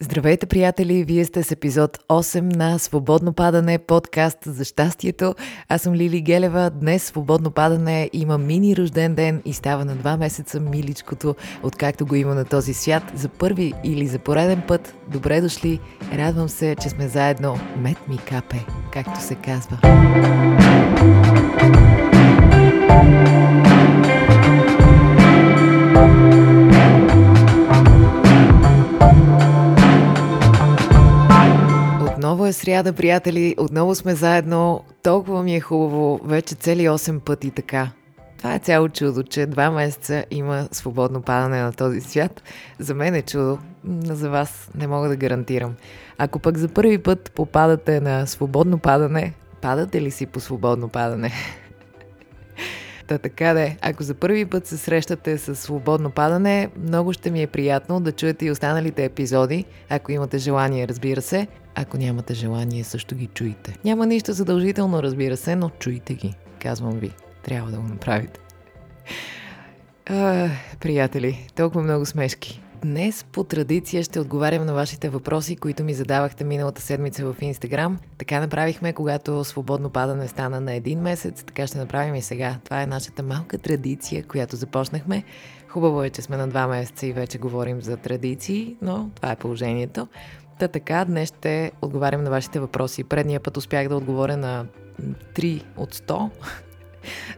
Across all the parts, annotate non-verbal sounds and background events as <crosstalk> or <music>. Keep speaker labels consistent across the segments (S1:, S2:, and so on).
S1: Здравейте, приятели! Вие сте с епизод 8 на Свободно падане, подкаст за щастието. Аз съм Лили Гелева. Днес Свободно падане има мини рожден ден и става на два месеца миличкото, откакто го има на този свят. За първи или за пореден път, добре дошли! Радвам се, че сме заедно. Мет ми капе, както се казва. Е сряда, приятели, отново сме заедно. Толкова ми е хубаво, вече цели 8 пъти така. Това е цяло чудо, че два месеца има свободно падане на този свят. За мен е чудо, но за вас не мога да гарантирам. Ако пък за първи път попадате на свободно падане, падате ли си по свободно падане? Та така де, ако за първи път се срещате с свободно падане, много ще ми е приятно да чуете и останалите епизоди, ако имате желание, разбира се. Ако нямате желание, също ги чуйте. Няма нищо задължително, разбира се, но чуйте ги. Казвам ви, трябва да го направите. А, приятели, толкова много смешки. Днес по традиция ще отговарям на вашите въпроси, които ми задавахте миналата седмица в Инстаграм. Така направихме, когато свободно падане стана на един месец, така ще направим и сега. Това е нашата малка традиция, която започнахме. Хубаво е, че сме на два месеца и вече говорим за традиции, но това е положението. Та така, днес ще отговарям на вашите въпроси. Предния път успях да отговоря на 3 от 100.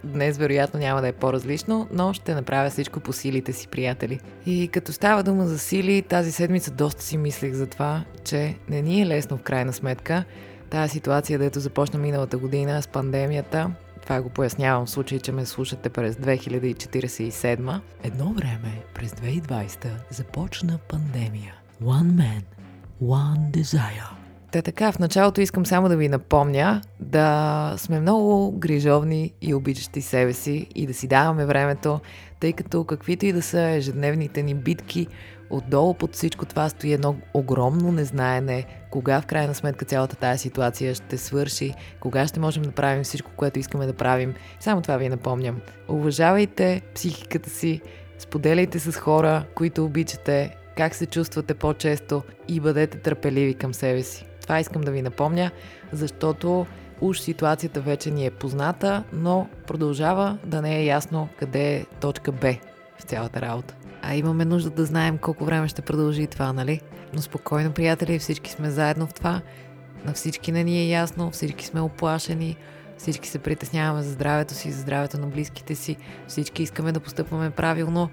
S1: Днес вероятно няма да е по-различно, но ще направя всичко по силите си, приятели. И като става дума за сили, тази седмица доста си мислех за това, че не ни е лесно в крайна сметка. Тази ситуация, дето започна миналата година с пандемията, това го пояснявам в случай, че ме слушате през 2047. Едно време, през 2020, започна пандемия. One man, one desire. Та така, в началото искам само да ви напомня да сме много грижовни и обичащи себе си и да си даваме времето, тъй като каквито и да са ежедневните ни битки, отдолу под всичко това стои едно огромно незнаене, кога в крайна сметка цялата тази ситуация ще свърши, кога ще можем да правим всичко, което искаме да правим. Само това ви напомням. Уважавайте психиката си, споделяйте с хора, които обичате, как се чувствате по-често и бъдете търпеливи към себе си. Това искам да ви напомня, защото уж ситуацията вече ни е позната, но продължава да не е ясно къде е точка Б в цялата работа. А имаме нужда да знаем колко време ще продължи това, нали? Но спокойно, приятели, всички сме заедно в това. На всички не ни е ясно, всички сме оплашени, всички се притесняваме за здравето си, за здравето на близките си, всички искаме да постъпваме правилно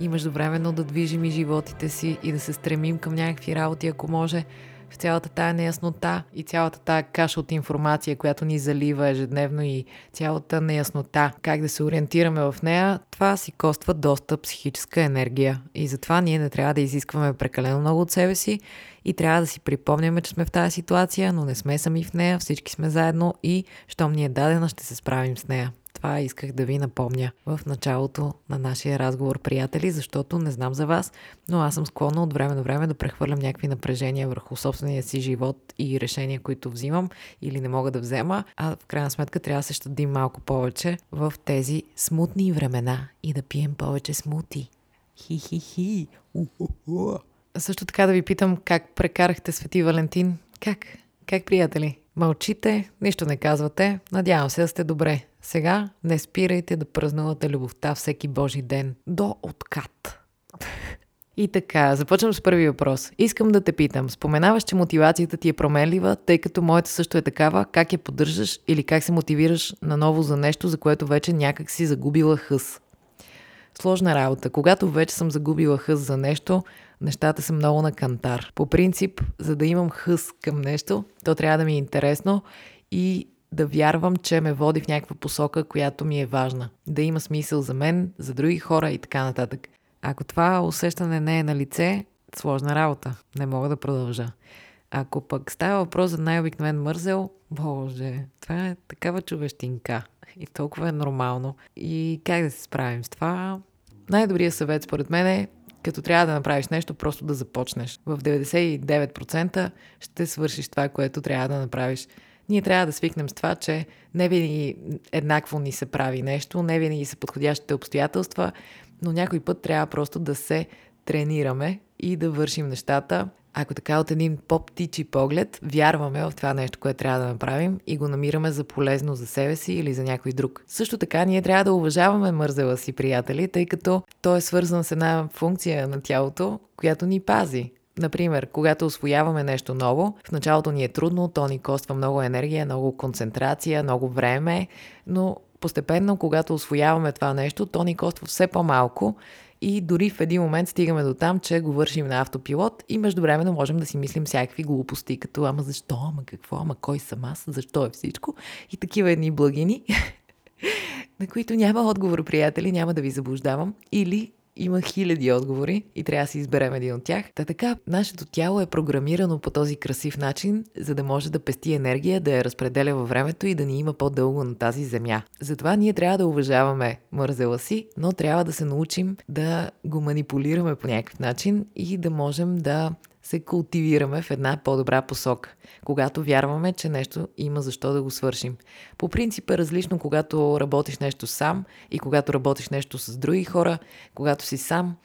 S1: и междувременно да движим и животите си и да се стремим към някакви работи, ако може в цялата тая неяснота и цялата тая каша от информация, която ни залива ежедневно и цялата неяснота, как да се ориентираме в нея, това си коства доста психическа енергия. И затова ние не трябва да изискваме прекалено много от себе си и трябва да си припомняме, че сме в тази ситуация, но не сме сами в нея, всички сме заедно и щом ни е дадена, ще се справим с нея. Това исках да ви напомня в началото на нашия разговор, приятели, защото не знам за вас, но аз съм склонна от време на време да прехвърлям някакви напрежения върху собствения си живот и решения, които взимам или не мога да взема, а в крайна сметка трябва да се щадим малко повече в тези смутни времена и да пием повече смути. Хи-хи-хи. Също така да ви питам как прекарахте Свети Валентин. Как? Как, приятели? Мълчите, нищо не казвате. Надявам се да сте добре. Сега не спирайте да празнувате любовта всеки Божи ден. До откат. И така, започвам с първи въпрос. Искам да те питам. Споменаваш, че мотивацията ти е променлива, тъй като моята също е такава. Как я поддържаш или как се мотивираш наново за нещо, за което вече някак си загубила хъс? Сложна работа. Когато вече съм загубила хъс за нещо, нещата са много на кантар. По принцип, за да имам хъс към нещо, то трябва да ми е интересно и да вярвам, че ме води в някаква посока, която ми е важна. Да има смисъл за мен, за други хора и така нататък. Ако това усещане не е на лице, сложна работа. Не мога да продължа. Ако пък става въпрос за най-обикновен мързел, боже, това е такава човещинка. И толкова е нормално. И как да се справим с това? Най-добрият съвет според мен е като трябва да направиш нещо, просто да започнеш. В 99% ще свършиш това, което трябва да направиш. Ние трябва да свикнем с това, че не винаги еднакво ни се прави нещо, не винаги са подходящите обстоятелства, но някой път трябва просто да се тренираме и да вършим нещата. ако така от един по-птичи поглед вярваме в това нещо, което трябва да направим и го намираме за полезно за себе си или за някой друг. Също така ние трябва да уважаваме мързела си приятели, тъй като той е свързан с една функция на тялото, която ни пази. Например, когато освояваме нещо ново, в началото ни е трудно, то ни коства много енергия, много концентрация, много време, но постепенно, когато освояваме това нещо, то ни коства все по-малко и дори в един момент стигаме до там, че го вършим на автопилот и междувременно можем да си мислим всякакви глупости, като ама защо, ама какво, ама кой съм аз, защо е всичко? И такива едни благини, <laughs> на които няма отговор, приятели, няма да ви заблуждавам, или има хиляди отговори и трябва да си изберем един от тях. Та така, нашето тяло е програмирано по този красив начин, за да може да пести енергия, да я разпределя във времето и да ни има по-дълго на тази земя. Затова ние трябва да уважаваме мързела си, но трябва да се научим да го манипулираме по някакъв начин и да можем да се култивираме в една по-добра посока, когато вярваме, че нещо има защо да го свършим. По принцип е различно, когато работиш нещо сам и когато работиш нещо с други хора. Когато си сам,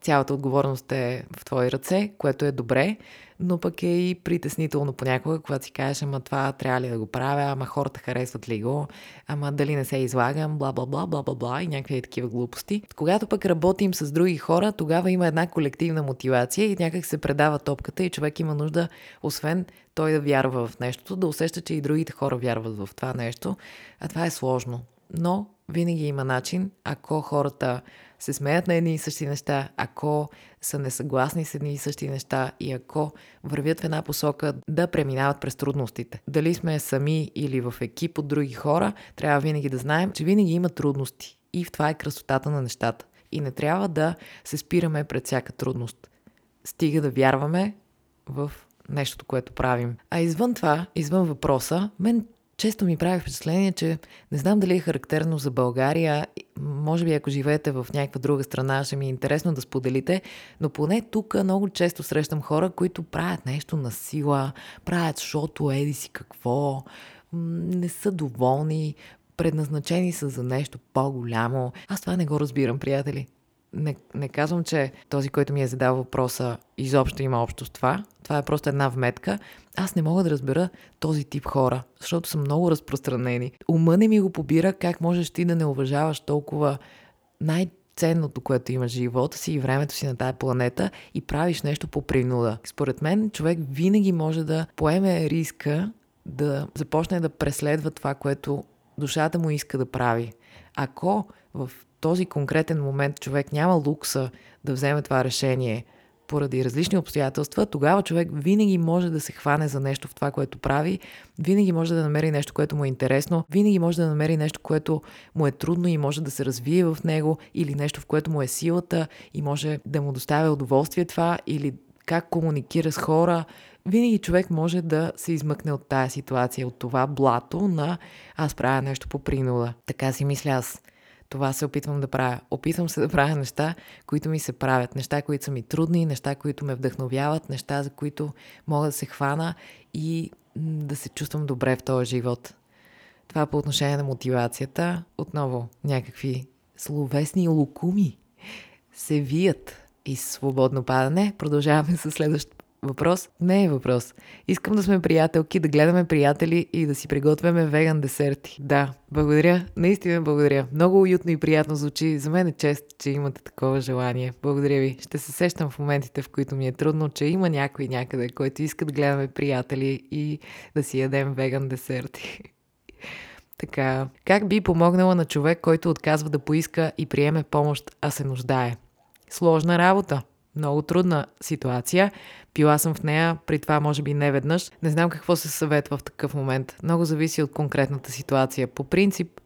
S1: цялата отговорност е в твои ръце, което е добре, но пък е и притеснително понякога, когато си кажеш, ама това трябва ли да го правя, ама хората харесват ли го, ама дали не се излагам, бла бла бла бла бла бла и някакви такива глупости. Когато пък работим с други хора, тогава има една колективна мотивация и някак се предава топката и човек има нужда, освен той да вярва в нещото, да усеща, че и другите хора вярват в това нещо, а това е сложно. Но винаги има начин, ако хората се смеят на едни и същи неща, ако са несъгласни с едни и същи неща и ако вървят в една посока да преминават през трудностите. Дали сме сами или в екип от други хора, трябва винаги да знаем, че винаги има трудности. И в това е красотата на нещата. И не трябва да се спираме пред всяка трудност. Стига да вярваме в нещото, което правим. А извън това, извън въпроса, мен често ми прави впечатление, че не знам дали е характерно за България. Може би ако живеете в някаква друга страна, ще ми е интересно да споделите, но поне тук много често срещам хора, които правят нещо на сила, правят защото еди си какво, не са доволни, предназначени са за нещо по-голямо. Аз това не го разбирам, приятели не, не казвам, че този, който ми е задал въпроса, изобщо има общо с това. Това е просто една вметка. Аз не мога да разбера този тип хора, защото са много разпространени. Ума не ми го побира как можеш ти да не уважаваш толкова най- ценното, което имаш живота си и времето си на тая планета и правиш нещо по принуда. Според мен човек винаги може да поеме риска да започне да преследва това, което душата му иска да прави. Ако в този конкретен момент човек няма лукса да вземе това решение поради различни обстоятелства, тогава човек винаги може да се хване за нещо в това, което прави, винаги може да намери нещо, което му е интересно, винаги може да намери нещо, което му е трудно и може да се развие в него, или нещо, в което му е силата и може да му доставя удоволствие това, или как комуникира с хора. Винаги човек може да се измъкне от тая ситуация, от това блато на аз правя нещо по принуда. Така си мисля аз. Това се опитвам да правя. Опитвам се да правя неща, които ми се правят. Неща, които са ми трудни, неща, които ме вдъхновяват, неща, за които мога да се хвана и да се чувствам добре в този живот. Това по отношение на мотивацията. Отново някакви словесни лукуми се вият и свободно падане. Продължаваме с следващото Въпрос? Не е въпрос. Искам да сме приятелки, да гледаме приятели и да си приготвяме веган десерти. Да, благодаря. Наистина благодаря. Много уютно и приятно звучи. За мен е чест, че имате такова желание. Благодаря ви. Ще се сещам в моментите, в които ми е трудно, че има някой някъде, който иска да гледаме приятели и да си ядем веган десерти. <laughs> Така, как би помогнала на човек, който отказва да поиска и приеме помощ, а се нуждае? Сложна работа много трудна ситуация. Пила съм в нея, при това може би не веднъж. Не знам какво се съветва в такъв момент. Много зависи от конкретната ситуация. По принцип,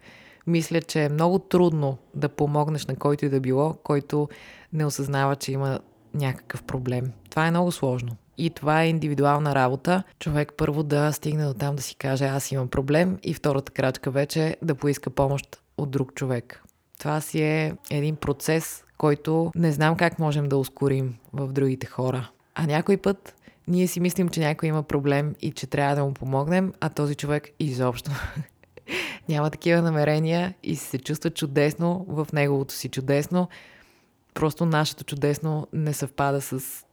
S1: мисля, че е много трудно да помогнеш на който и да било, който не осъзнава, че има някакъв проблем. Това е много сложно. И това е индивидуална работа. Човек първо да стигне до там да си каже аз имам проблем и втората крачка вече е да поиска помощ от друг човек. Това си е един процес, който не знам как можем да ускорим в другите хора. А някой път ние си мислим, че някой има проблем и че трябва да му помогнем, а този човек изобщо <laughs> няма такива намерения и се чувства чудесно в неговото си чудесно. Просто нашето чудесно не съвпада с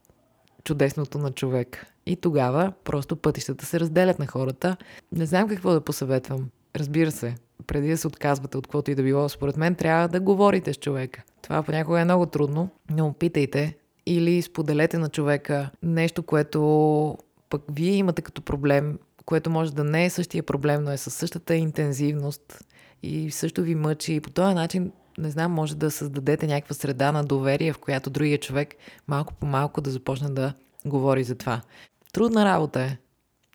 S1: чудесното на човек. И тогава просто пътищата се разделят на хората. Не знам какво да посъветвам. Разбира се, преди да се отказвате от каквото и да било, според мен трябва да говорите с човека. Това понякога е много трудно, но опитайте или споделете на човека нещо, което пък вие имате като проблем, което може да не е същия проблем, но е със същата интензивност и също ви мъчи. И по този начин, не знам, може да създадете някаква среда на доверие, в която другия човек малко по малко да започне да говори за това. Трудна работа е.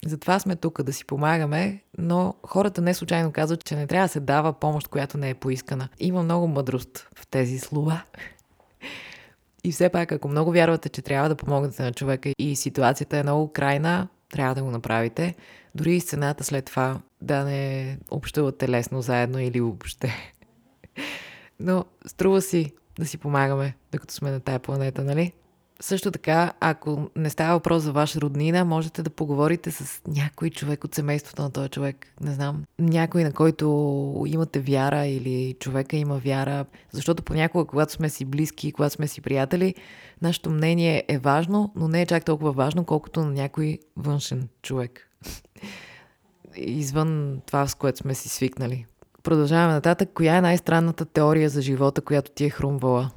S1: Затова сме тук да си помагаме, но хората не случайно казват, че не трябва да се дава помощ, която не е поискана. Има много мъдрост в тези слова. И все пак, ако много вярвате, че трябва да помогнете на човека и ситуацията е много крайна, трябва да го направите. Дори и сцената след това да не общувате лесно заедно или въобще. Но струва си да си помагаме, докато сме на тая планета, нали? Също така, ако не става въпрос за ваша роднина, можете да поговорите с някой човек от семейството на този човек. Не знам, някой на който имате вяра или човека има вяра. Защото понякога, когато сме си близки, когато сме си приятели, нашето мнение е важно, но не е чак толкова важно, колкото на някой външен човек. <laughs> Извън това, с което сме си свикнали. Продължаваме нататък. Коя е най-странната теория за живота, която ти е хрумвала?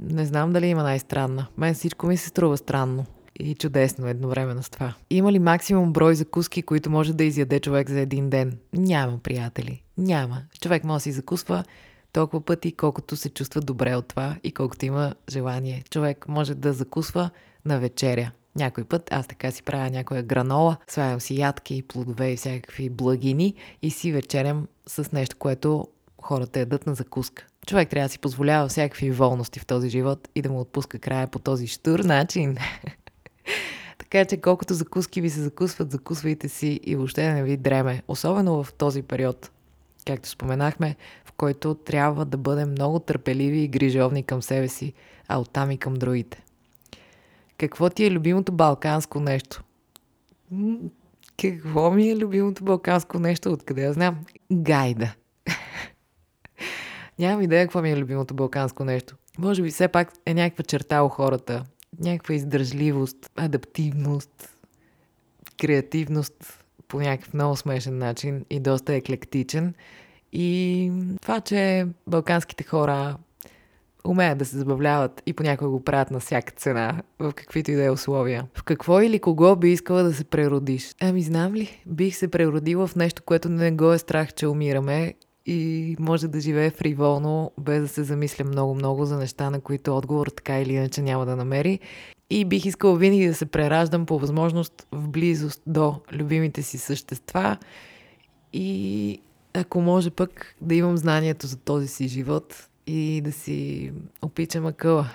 S1: Не знам дали има най-странна. Мен всичко ми се струва странно и чудесно едновременно с това. Има ли максимум брой закуски, които може да изяде човек за един ден? Няма, приятели. Няма. Човек може да си закусва толкова пъти, колкото се чувства добре от това и колкото има желание. Човек може да закусва на вечеря. Някой път аз така си правя някоя гранола, слагам си ядки, плодове и всякакви благини и си вечерям с нещо, което хората ядат на закуска. Човек трябва да си позволява всякакви волности в този живот и да му отпуска края по този штур начин. <laughs> така че колкото закуски ви се закусват, закусвайте си и въобще не ви дреме. Особено в този период, както споменахме, в който трябва да бъдем много търпеливи и грижовни към себе си, а оттам и към другите. Какво ти е любимото балканско нещо? Какво ми е любимото балканско нещо? Откъде я знам? Гайда. <laughs> Нямам идея какво ми е любимото балканско нещо. Може би все пак е някаква черта у хората. Някаква издържливост, адаптивност, креативност по някакъв много смешен начин и доста еклектичен. И това, че балканските хора умеят да се забавляват и понякога го правят на всяка цена, в каквито и да е условия. В какво или кого би искала да се преродиш? Ами знам ли, бих се преродила в нещо, което не го е страх, че умираме и може да живее фриволно, без да се замисля много-много за неща, на които отговор така или иначе няма да намери. И бих искала винаги да се прераждам по възможност в близост до любимите си същества и ако може пък да имам знанието за този си живот и да си опичам акъла.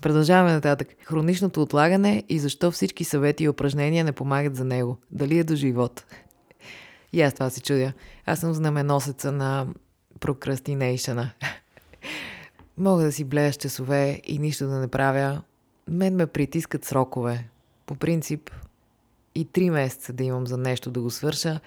S1: Продължаваме нататък. Хроничното отлагане и защо всички съвети и упражнения не помагат за него. Дали е до живот? И аз това си чудя. Аз съм знаменосеца на прокрастинейшъна. <laughs> Мога да си блея с часове и нищо да не правя. Мен ме притискат срокове. По принцип и три месеца да имам за нещо да го свърша.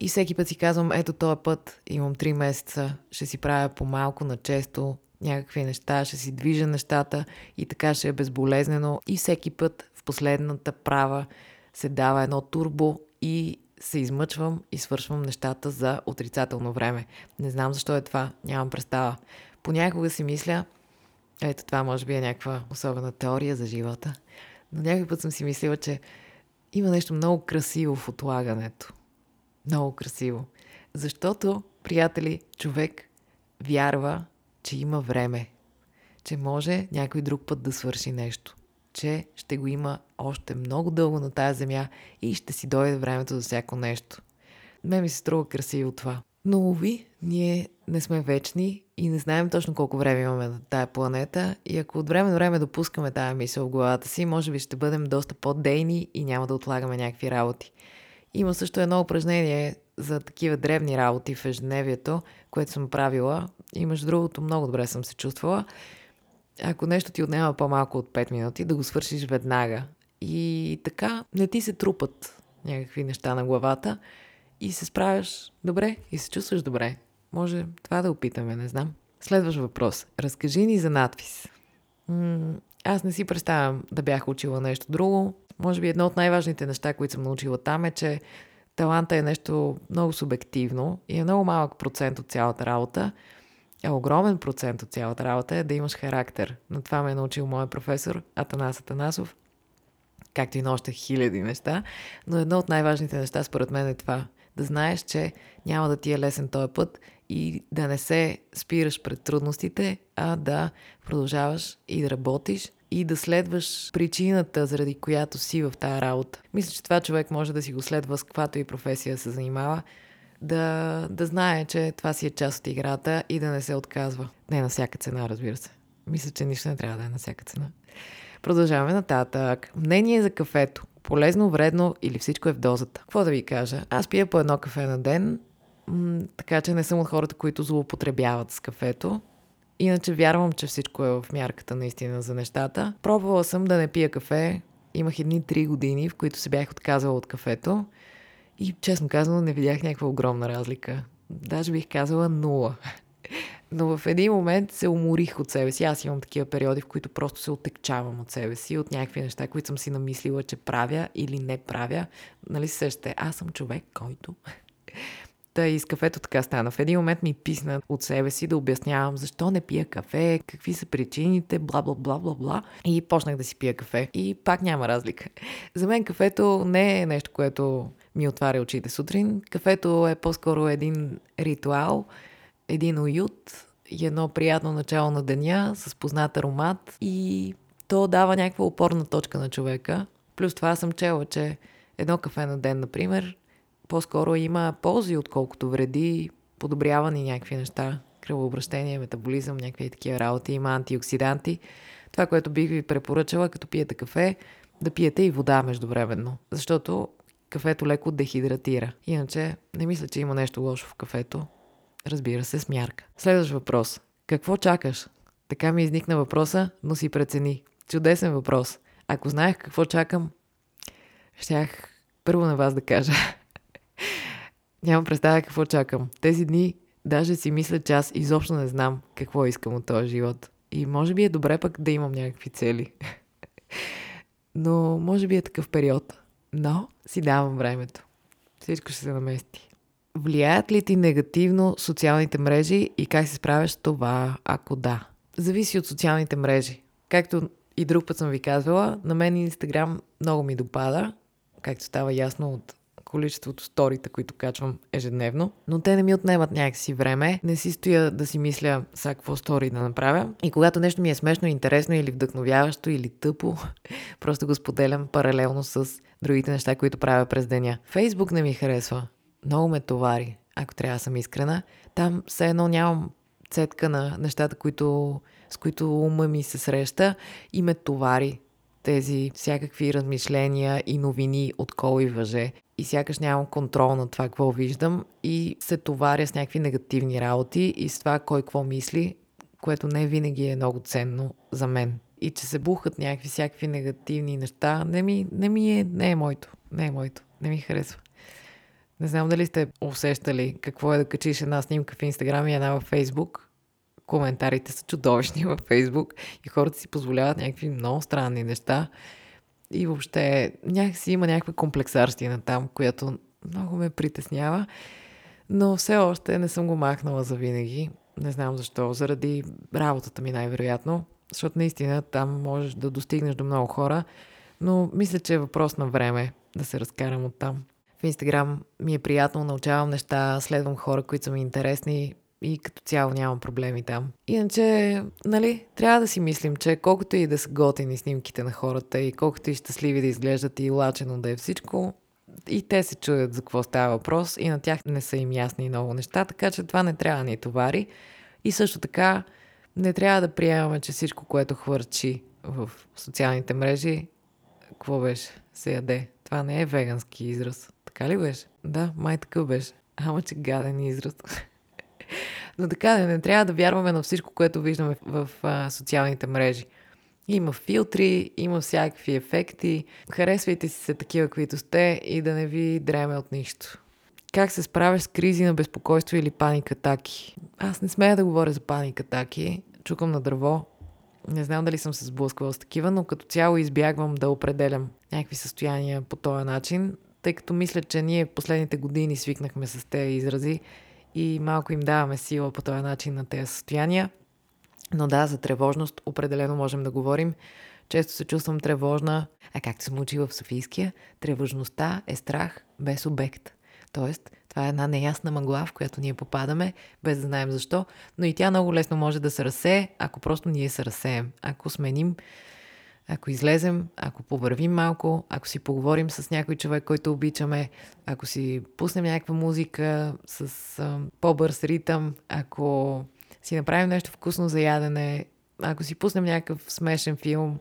S1: И всеки път си казвам, ето този път имам три месеца, ще си правя по-малко на често някакви неща, ще си движа нещата и така ще е безболезнено. И всеки път в последната права се дава едно турбо и се измъчвам и свършвам нещата за отрицателно време. Не знам защо е това, нямам представа. Понякога си мисля, ето това може би е някаква особена теория за живота, но някой път съм си мислила, че има нещо много красиво в отлагането. Много красиво. Защото, приятели, човек вярва, че има време, че може някой друг път да свърши нещо че ще го има още много дълго на тази земя и ще си дойде времето за всяко нещо. Ме ми се струва красиво това. Но, уви, ние не сме вечни и не знаем точно колко време имаме на тая планета и ако от време на време допускаме тая мисъл в главата си, може би ще бъдем доста по-дейни и няма да отлагаме някакви работи. Има също едно упражнение за такива древни работи в ежедневието, което съм правила и между другото много добре съм се чувствала ако нещо ти отнема по-малко от 5 минути, да го свършиш веднага. И така не ти се трупат някакви неща на главата и се справяш добре и се чувстваш добре. Може това да опитаме, не знам. Следващ въпрос. Разкажи ни за надпис. М- аз не си представям да бях учила нещо друго. Може би едно от най-важните неща, които съм научила там е, че таланта е нещо много субективно и е много малък процент от цялата работа. А огромен процент от цялата работа е да имаш характер. На това ме е научил моят професор Атанас Атанасов, както и на още хиляди неща. Но едно от най-важните неща според мен е това. Да знаеш, че няма да ти е лесен този път и да не се спираш пред трудностите, а да продължаваш и да работиш и да следваш причината, заради която си в тази работа. Мисля, че това човек може да си го следва с каквато и професия се занимава, да, да знае, че това си е част от играта и да не се отказва. Не на всяка цена, разбира се. Мисля, че нищо не трябва да е на всяка цена. Продължаваме нататък. Мнение за кафето. Полезно, вредно или всичко е в дозата? Какво да ви кажа? Аз пия по едно кафе на ден, м- така че не съм от хората, които злоупотребяват с кафето. Иначе вярвам, че всичко е в мярката наистина за нещата. Пробвала съм да не пия кафе. Имах едни три години, в които се бях отказала от кафето. И честно казано не видях някаква огромна разлика. Даже бих казала нула. Но в един момент се уморих от себе си. Аз имам такива периоди, в които просто се отекчавам от себе си, от някакви неща, които съм си намислила, че правя или не правя. Нали се сещате? Аз съм човек, който <laughs> Та и с кафето така стана. В един момент ми писна от себе си да обяснявам защо не пия кафе, какви са причините, бла бла бла бла бла. И почнах да си пия кафе. И пак няма разлика. За мен кафето не е нещо, което ми отваря очите сутрин. Кафето е по-скоро един ритуал, един уют и едно приятно начало на деня с познат аромат и то дава някаква опорна точка на човека. Плюс това съм чела, че едно кафе на ден, например, по-скоро има ползи, отколкото вреди, подобряване някакви неща, кръвообращение, метаболизъм, някакви такива работи, има антиоксиданти. Това, което бих ви препоръчала, като пиете кафе, да пиете и вода междувременно. Защото кафето леко дехидратира. Иначе не мисля, че има нещо лошо в кафето. Разбира се, с мярка. Следващ въпрос. Какво чакаш? Така ми изникна въпроса, но си прецени. Чудесен въпрос. Ако знаех какво чакам, щях първо на вас да кажа. <laughs> Нямам представа какво чакам. Тези дни даже си мисля, че аз изобщо не знам какво искам от този живот. И може би е добре пък да имам някакви цели. <laughs> Но може би е такъв период. Но си давам времето. Всичко ще се намести. Влияят ли ти негативно социалните мрежи и как се справяш с това, ако да? Зависи от социалните мрежи. Както и друг път съм ви казвала, на мен Инстаграм много ми допада, както става ясно от количеството сторита, които качвам ежедневно, но те не ми отнемат някакси време. Не си стоя да си мисля сега какво стори да направя. И когато нещо ми е смешно, интересно или вдъхновяващо или тъпо, <laughs> просто го споделям паралелно с другите неща, които правя през деня. Фейсбук не ми харесва. Много ме товари, ако трябва да съм искрена. Там все едно нямам цетка на нещата, които, с които ума ми се среща и ме товари тези всякакви размишления и новини от кол и въже и сякаш нямам контрол на това какво виждам и се товаря с някакви негативни работи и с това кой какво мисли, което не винаги е много ценно за мен. И че се бухат някакви всякакви негативни неща, не ми, не ми е, не е моето. Не е моето. Не ми харесва. Не знам дали сте усещали какво е да качиш една снимка в Инстаграм и една във Фейсбук. Коментарите са чудовищни във Фейсбук и хората си позволяват някакви много странни неща. И въобще някакси има някаква комплексарщина там, която много ме притеснява. Но все още не съм го махнала за винаги. Не знам защо. Заради работата ми най-вероятно. Защото наистина там можеш да достигнеш до много хора. Но мисля, че е въпрос на време да се разкарам от там. В Инстаграм ми е приятно, научавам неща, следвам хора, които са ми интересни и като цяло нямам проблеми там. Иначе, нали, трябва да си мислим, че колкото и да са готини снимките на хората и колкото и щастливи да изглеждат и лачено да е всичко, и те се чудят за какво става въпрос и на тях не са им ясни много неща, така че това не трябва да ни товари. И също така не трябва да приемаме, че всичко, което хвърчи в социалните мрежи, какво беше? Се яде. Това не е вегански израз. Така ли беше? Да, май такъв беше. Ама че гаден израз. <laughs> Но така не, не трябва да вярваме на всичко, което виждаме в, в а, социалните мрежи. Има филтри, има всякакви ефекти. Харесвайте си се такива, които сте и да не ви дреме от нищо. Как се справяш с кризи на безпокойство или паника атаки? Аз не смея да говоря за паника атаки. Чукам на дърво. Не знам дали съм се сблъсквала с такива, но като цяло избягвам да определям някакви състояния по този начин, тъй като мисля, че ние последните години свикнахме с тези изрази и малко им даваме сила по този начин на тези състояния. Но да, за тревожност определено можем да говорим. Често се чувствам тревожна, а както съм учила в Софийския, тревожността е страх без обект. Тоест, това е една неясна мъгла, в която ние попадаме, без да знаем защо, но и тя много лесно може да се разсее, ако просто ние се разсеем. Ако сменим, ако излезем, ако повървим малко, ако си поговорим с някой човек, който обичаме, ако си пуснем някаква музика с а, по-бърз ритъм, ако си направим нещо вкусно за ядене, ако си пуснем някакъв смешен филм,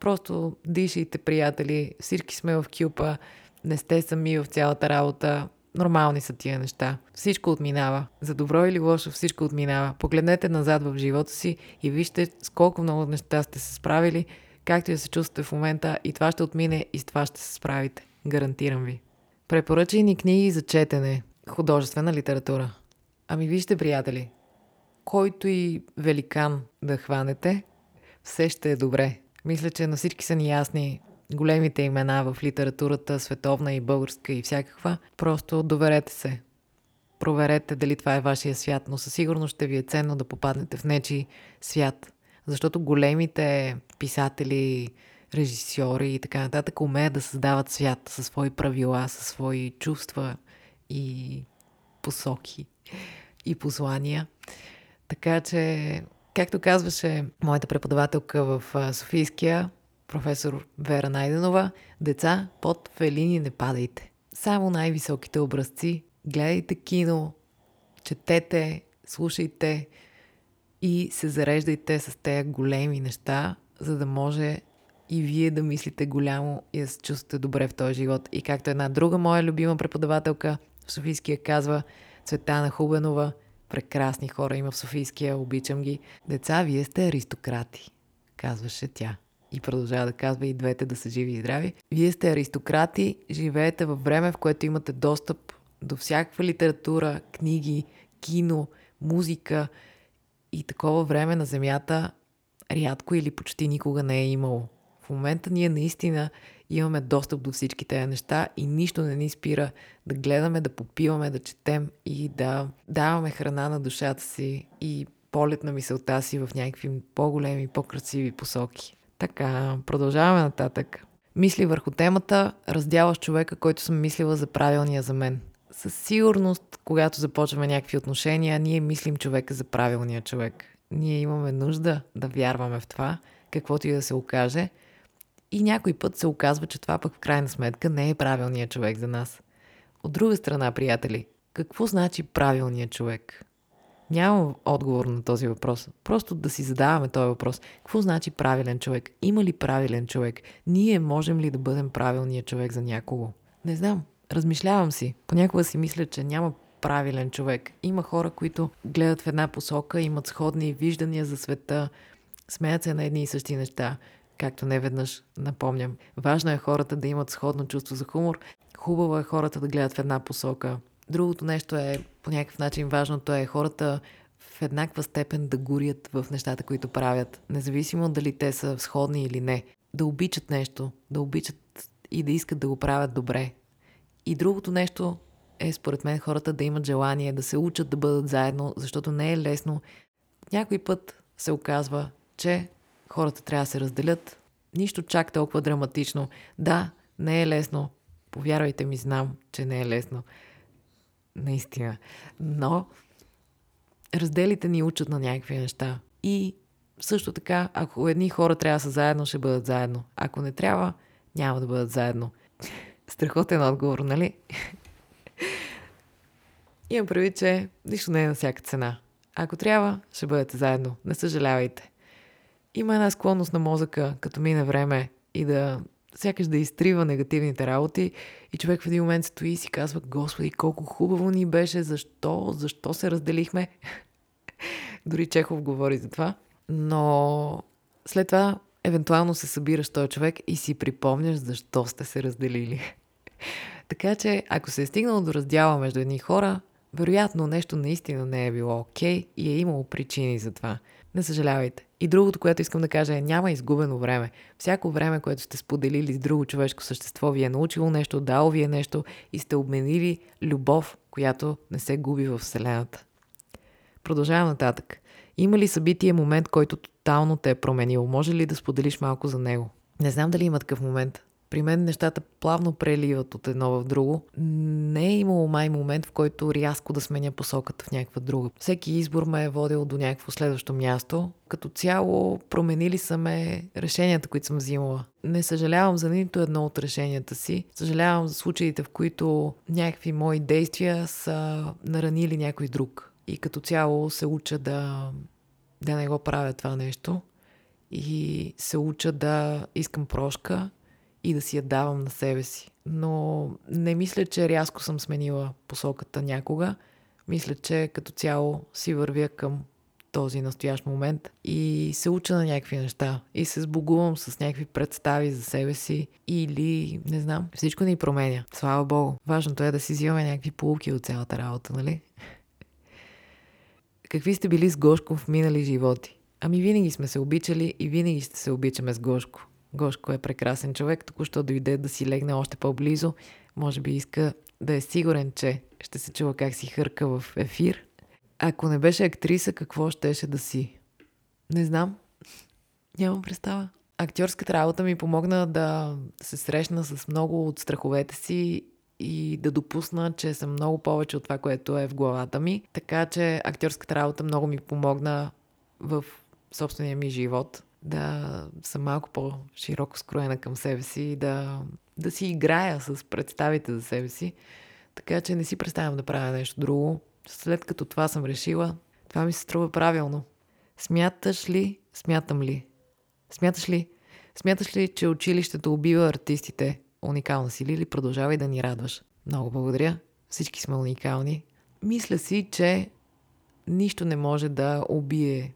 S1: просто дишайте, приятели, всички сме в кюпа, не сте сами в цялата работа, Нормални са тия неща. Всичко отминава. За добро или лошо всичко отминава. Погледнете назад в живота си и вижте с колко много неща сте се справили, както и да се чувствате в момента и това ще отмине и с това ще се справите. Гарантирам ви. Препоръчени книги за четене. Художествена литература. Ами вижте, приятели, който и великан да хванете, все ще е добре. Мисля, че на всички са ни ясни големите имена в литературата, световна и българска и всякаква, просто доверете се. Проверете дали това е вашия свят, но със сигурност ще ви е ценно да попаднете в нечи свят. Защото големите писатели, режисьори и така нататък умеят да създават свят със свои правила, със свои чувства и посоки и послания. Така че, както казваше моята преподавателка в Софийския, професор Вера Найденова, деца под фелини не падайте. Само най-високите образци. Гледайте кино, четете, слушайте и се зареждайте с тези големи неща, за да може и вие да мислите голямо и да се чувствате добре в този живот. И както една друга моя любима преподавателка в Софийския казва, Цветана Хубенова, прекрасни хора има в Софийския, обичам ги. Деца, вие сте аристократи, казваше тя и продължава да казва и двете да са живи и здрави. Вие сте аристократи, живеете във време, в което имате достъп до всякаква литература, книги, кино, музика и такова време на Земята рядко или почти никога не е имало. В момента ние наистина имаме достъп до всички тези неща и нищо не ни спира да гледаме, да попиваме, да четем и да даваме храна на душата си и полет на мисълта си в някакви по-големи, по-красиви посоки. Така, продължаваме нататък. Мисли върху темата, раздяваш човека, който съм мислила за правилния за мен. Със сигурност, когато започваме някакви отношения, ние мислим човека за правилния човек. Ние имаме нужда да вярваме в това, каквото и да се окаже. И някой път се оказва, че това пък в крайна сметка не е правилният човек за нас. От друга страна, приятели, какво значи правилният човек? Нямам отговор на този въпрос. Просто да си задаваме този въпрос. Какво значи правилен човек? Има ли правилен човек? Ние можем ли да бъдем правилният човек за някого? Не знам. Размишлявам си. Понякога си мисля, че няма правилен човек. Има хора, които гледат в една посока, имат сходни виждания за света, смеят се на едни и същи неща, както не веднъж напомням. Важно е хората да имат сходно чувство за хумор. Хубаво е хората да гледат в една посока. Другото нещо е, по някакъв начин важното е хората в еднаква степен да горят в нещата, които правят, независимо дали те са сходни или не. Да обичат нещо, да обичат и да искат да го правят добре. И другото нещо е, според мен, хората да имат желание да се учат да бъдат заедно, защото не е лесно. Някой път се оказва, че хората трябва да се разделят. Нищо чак толкова драматично. Да, не е лесно. Повярвайте ми, знам, че не е лесно наистина. Но разделите ни учат на някакви неща. И също така, ако едни хора трябва да са заедно, ще бъдат заедно. Ако не трябва, няма да бъдат заедно. Страхотен отговор, нали? Имам прави, че нищо не е на всяка цена. Ако трябва, ще бъдете заедно. Не съжалявайте. Има една склонност на мозъка, като мине време и да сякаш да изтрива негативните работи и човек в един момент стои и си казва, Господи, колко хубаво ни беше, защо, защо се разделихме? <laughs> Дори Чехов говори за това. Но след това евентуално се събираш този човек и си припомняш защо сте се разделили. <laughs> така че, ако се е стигнало до раздяла между едни хора, вероятно нещо наистина не е било окей okay и е имало причини за това. Не съжалявайте. И другото, което искам да кажа е, няма изгубено време. Всяко време, което сте споделили с друго човешко същество, ви е научило нещо, дало ви е нещо и сте обменили любов, която не се губи в Вселената. Продължавам нататък. Има ли събитие, момент, който тотално те е променил? Може ли да споделиш малко за него? Не знам дали има такъв момент. При мен нещата плавно преливат от едно в друго. Не е имало май момент, в който рязко да сменя посоката в някаква друга. Всеки избор ме е водил до някакво следващо място. Като цяло променили са ме решенията, които съм взимала. Не съжалявам за нито едно от решенията си. Съжалявам за случаите, в които някакви мои действия са наранили някой друг. И като цяло се уча да, да не го правя това нещо. И се уча да искам прошка и да си я давам на себе си. Но не мисля, че рязко съм сменила посоката някога. Мисля, че като цяло си вървя към този настоящ момент и се уча на някакви неща и се сбогувам с някакви представи за себе си или, не знам, всичко ни променя. Слава Богу. Важното е да си взимаме някакви полуки от цялата работа, нали? <laughs> Какви сте били с Гошко в минали животи? Ами винаги сме се обичали и винаги ще се обичаме с Гошко. Гошко е прекрасен човек, току-що дойде да си легне още по-близо. Може би иска да е сигурен, че ще се чува как си хърка в ефир. Ако не беше актриса, какво щеше да си? Не знам. Нямам представа. Актьорската работа ми помогна да се срещна с много от страховете си и да допусна, че съм много повече от това, което е в главата ми. Така че актьорската работа много ми помогна в собствения ми живот да съм малко по-широко скроена към себе си и да, да си играя с представите за себе си. Така че не си представям да правя нещо друго. След като това съм решила, това ми се струва правилно. Смяташ ли, смятам ли? Смяташ ли, смяташ ли, че училището убива артистите? Уникална си ли или продължавай да ни радваш? Много благодаря. Всички сме уникални. Мисля си, че нищо не може да убие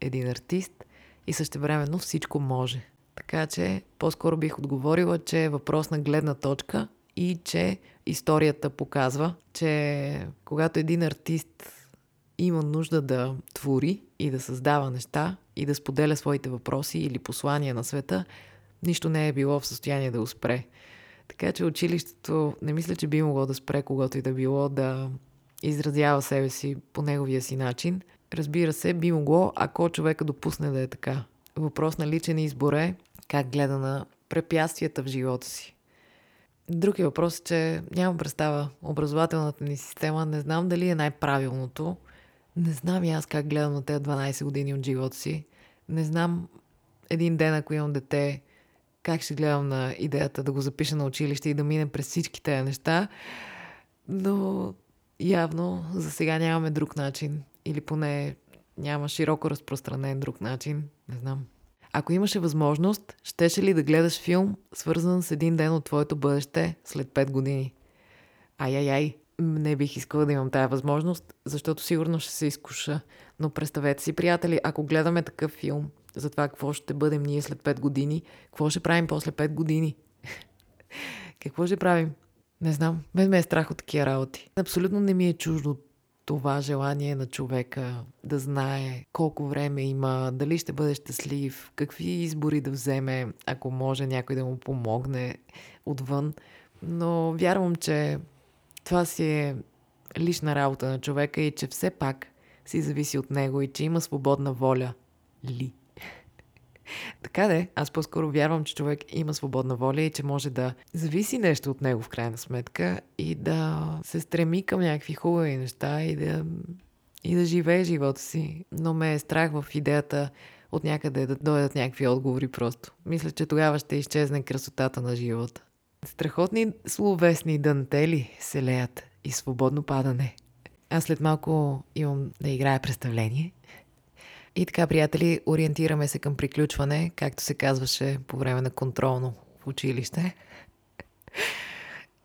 S1: един артист и същевременно всичко може. Така че по-скоро бих отговорила, че е въпрос на гледна точка и че историята показва, че когато един артист има нужда да твори и да създава неща и да споделя своите въпроси или послания на света, нищо не е било в състояние да го спре. Така че училището не мисля, че би могло да спре когато и да било да изразява себе си по неговия си начин. Разбира се, би могло, ако човека допусне да е така. Въпрос на личен избор е как гледа на препятствията в живота си. Другия въпрос е, че нямам представа. Образователната ни система не знам дали е най-правилното. Не знам и аз как гледам на тези 12 години от живота си. Не знам един ден, ако имам дете, как ще гледам на идеята да го запиша на училище и да мине през всички тези неща. Но явно за сега нямаме друг начин. Или поне няма широко разпространен друг начин. Не знам. Ако имаше възможност, щеше ли да гледаш филм, свързан с един ден от твоето бъдеще след 5 години? Ай-ай-ай, не бих искала да имам тая възможност, защото сигурно ще се изкуша. Но представете си, приятели, ако гледаме такъв филм за това какво ще бъдем ние след 5 години, какво ще правим после 5 години? <laughs> какво ще правим? Не знам. Мен ме е страх от такива работи. Абсолютно не ми е чуждо това желание на човека да знае колко време има, дали ще бъде щастлив, какви избори да вземе, ако може някой да му помогне отвън. Но вярвам, че това си е лична работа на човека и че все пак си зависи от него и че има свободна воля ли. Така де, аз по-скоро вярвам, че човек има свободна воля и че може да зависи нещо от него в крайна сметка и да се стреми към някакви хубави неща и да, и да живее живота си. Но ме е страх в идеята от някъде да дойдат някакви отговори просто. Мисля, че тогава ще изчезне красотата на живота. Страхотни словесни дантели се леят и свободно падане. Аз след малко имам да играя представление и така, приятели, ориентираме се към приключване, както се казваше по време на контролно в училище.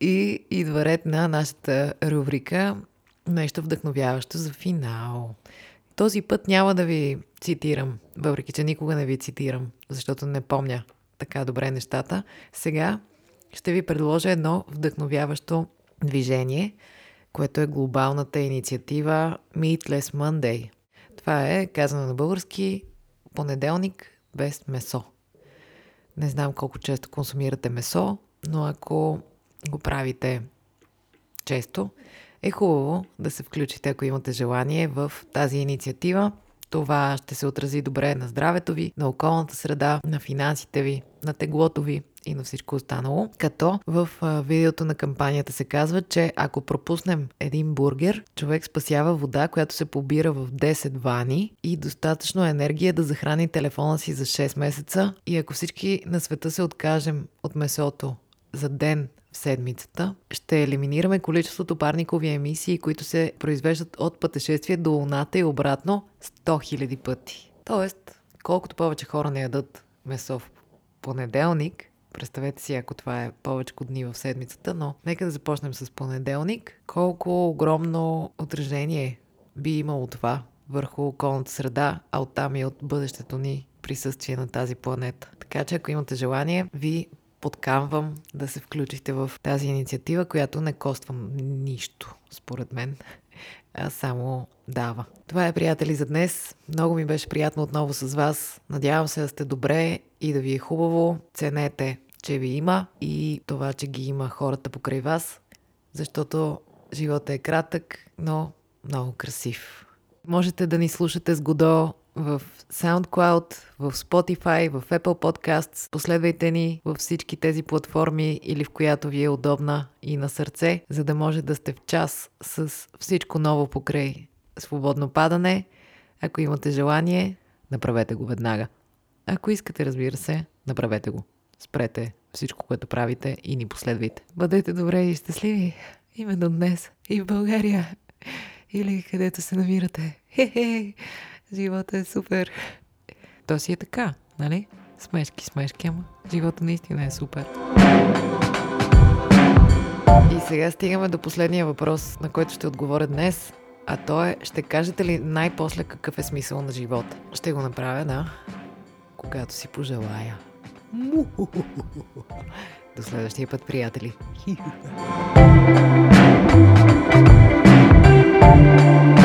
S1: И идва ред на нашата рубрика Нещо вдъхновяващо за финал. Този път няма да ви цитирам, въпреки че никога не ви цитирам, защото не помня така добре нещата. Сега ще ви предложа едно вдъхновяващо движение, което е глобалната инициатива Meatless Monday – това е, казано на български, понеделник без месо. Не знам колко често консумирате месо, но ако го правите често, е хубаво да се включите, ако имате желание, в тази инициатива. Това ще се отрази добре на здравето ви, на околната среда, на финансите ви, на теглото ви и на всичко останало. Като в видеото на кампанията се казва, че ако пропуснем един бургер, човек спасява вода, която се побира в 10 вани и достатъчно енергия да захрани телефона си за 6 месеца. И ако всички на света се откажем от месото за ден в седмицата, ще елиминираме количеството парникови емисии, които се произвеждат от пътешествие до Луната и обратно 100 000 пъти. Тоест, колкото повече хора не ядат месо в понеделник, представете си, ако това е повече дни в седмицата, но нека да започнем с понеделник. Колко огромно отражение би имало това върху околната среда, а оттам и от бъдещето ни присъствие на тази планета. Така че ако имате желание, ви подканвам да се включите в тази инициатива, която не коствам нищо, според мен, <laughs> а само дава. Това е, приятели, за днес. Много ми беше приятно отново с вас. Надявам се да сте добре и да ви е хубаво. Ценете, че ви има и това, че ги има хората покрай вас, защото живота е кратък, но много красив. Можете да ни слушате с Годо в SoundCloud, в Spotify, в Apple Podcasts. Последвайте ни във всички тези платформи или в която ви е удобна и на сърце, за да може да сте в час с всичко ново покрай свободно падане. Ако имате желание, направете го веднага. Ако искате, разбира се, направете го. Спрете всичко, което правите и ни последвайте. Бъдете добре и щастливи. Именно днес и в България. Или където се намирате. Хе-хе! Живота е супер. То си е така, нали? Смешки, смешки, ама живота наистина е супер. И сега стигаме до последния въпрос, на който ще отговоря днес. А то е, ще кажете ли най-после какъв е смисъл на живота? Ще го направя, да, когато си пожелая. До следващия път, приятели. <laughs>